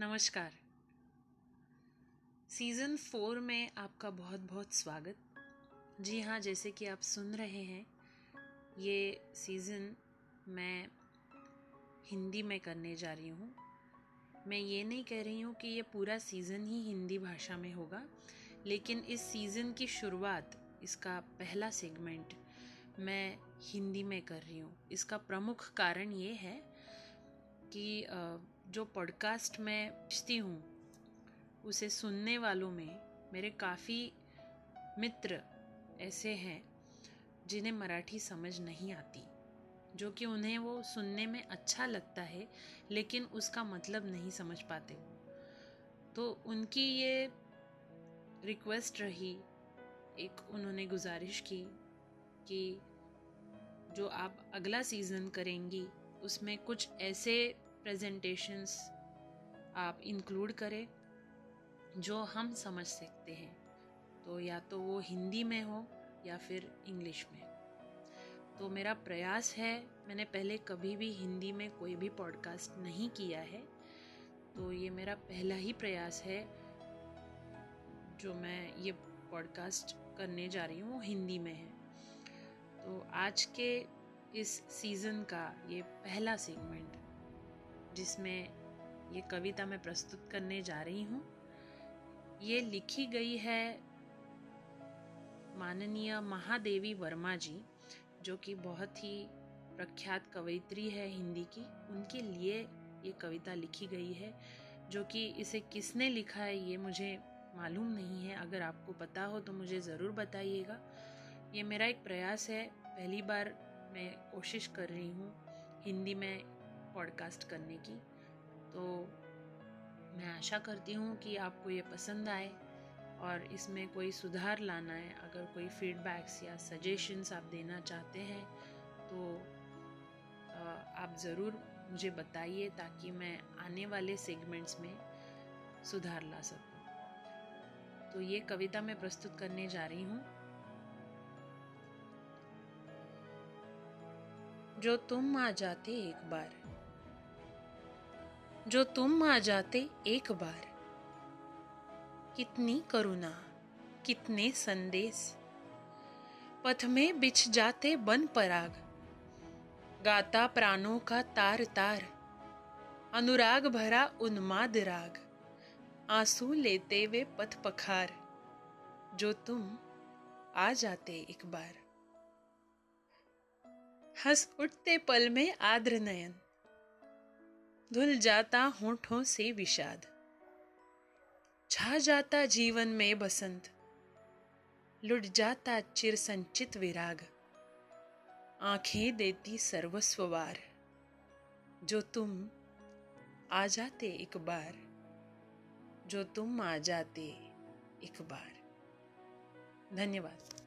नमस्कार। Season four में आपका बहुत बहुत स्वागत। जी हाँ जैसे कि आप सुन रहे हैं, ये सीज़न मैं हिंदी में करने जा रही हूँ। मैं ये नहीं कह रही हूँ कि ये पूरा सीज़न ही हिंदी भाषा में होगा, लेकिन इस सीज़न की शुरुआत, इसका पहला सेगमेंट मैं हिंदी में कर रही हूँ। इसका प्रमुख कारण ये है कि जो पॉडकास्ट मैं भेजती हूँ, उसे सुनने वालों में मेरे काफ़ी मित्र ऐसे हैं, जिन्हें मराठी समझ नहीं आती, जो कि उन्हें वो सुनने में अच्छा लगता है, लेकिन उसका मतलब नहीं समझ पाते। तो उनकी ये रिक्वेस्ट रही, एक उन्होंने गुजारिश की कि जो आप अगला सीज़न करेंगी, उसमें कुछ ऐसे प्रेजेंटेशंस आप इंक्लूड करें, जो हम समझ सकते हैं। तो या तो वो हिंदी में हो या फिर इंग्लिश में। तो मेरा प्रयास है, मैंने पहले कभी भी हिंदी में कोई भी पॉडकास्ट नहीं किया है। तो ये मेरा पहला ही प्रयास है, जो मैं ये पॉडकास्ट करने जा रही हूँ, वो हिंदी में है। तो आज के इस सीज़न का ये पहला सेगमेंट जिसमें ये कविता मैं प्रस्तुत करने जा रही हूँ। ये लिखी गई है माननीय महादेवी वर्मा जी, जो कि बहुत ही प्रख्यात कवयित्री है हिंदी की। उनके लिए ये कविता लिखी गई है, जो कि इसे किसने लिखा है ये मुझे मालूम नहीं है। अगर आपको पता हो तो मुझे ज़रूर बताइएगा। ये मेरा एक प्रयास है। पहली बार मैं कोशिश कर रही हूँ हिंदी में पॉडकास्ट करने की। तो मैं आशा करती हूँ कि आपको ये पसंद आए और इसमें कोई सुधार लाना है। अगर कोई फीडबैक्स या सजेशंस आप देना चाहते हैं तो आप ज़रूर मुझे बताइए ताकि मैं आने वाले सेगमेंट्स में सुधार ला सकूँ। तो ये कविता मैं प्रस्तुत करने जा रही हूँ। जो तुम आ जाते एक बार जो तुम आ जाते एक बार। कितनी करुणा, कितने संदेश। पथ में बिछ जाते बन पराग। गाता प्राणों का तार तार। अनुराग भरा उन्माद राग। आँसू लेते वे पथ पखार। जो तुम आ जाते एक बार। हंस उठते पल में आद्र नयन। धुल जाता होठों से विषाद। छा जाता जीवन में बसंत। लुट जाता चिर संचित विराग। आँखें देती सर्वस्ववार जो तुम आ जाते एक बार। जो तुम आ जाते एक बार। धन्यवाद।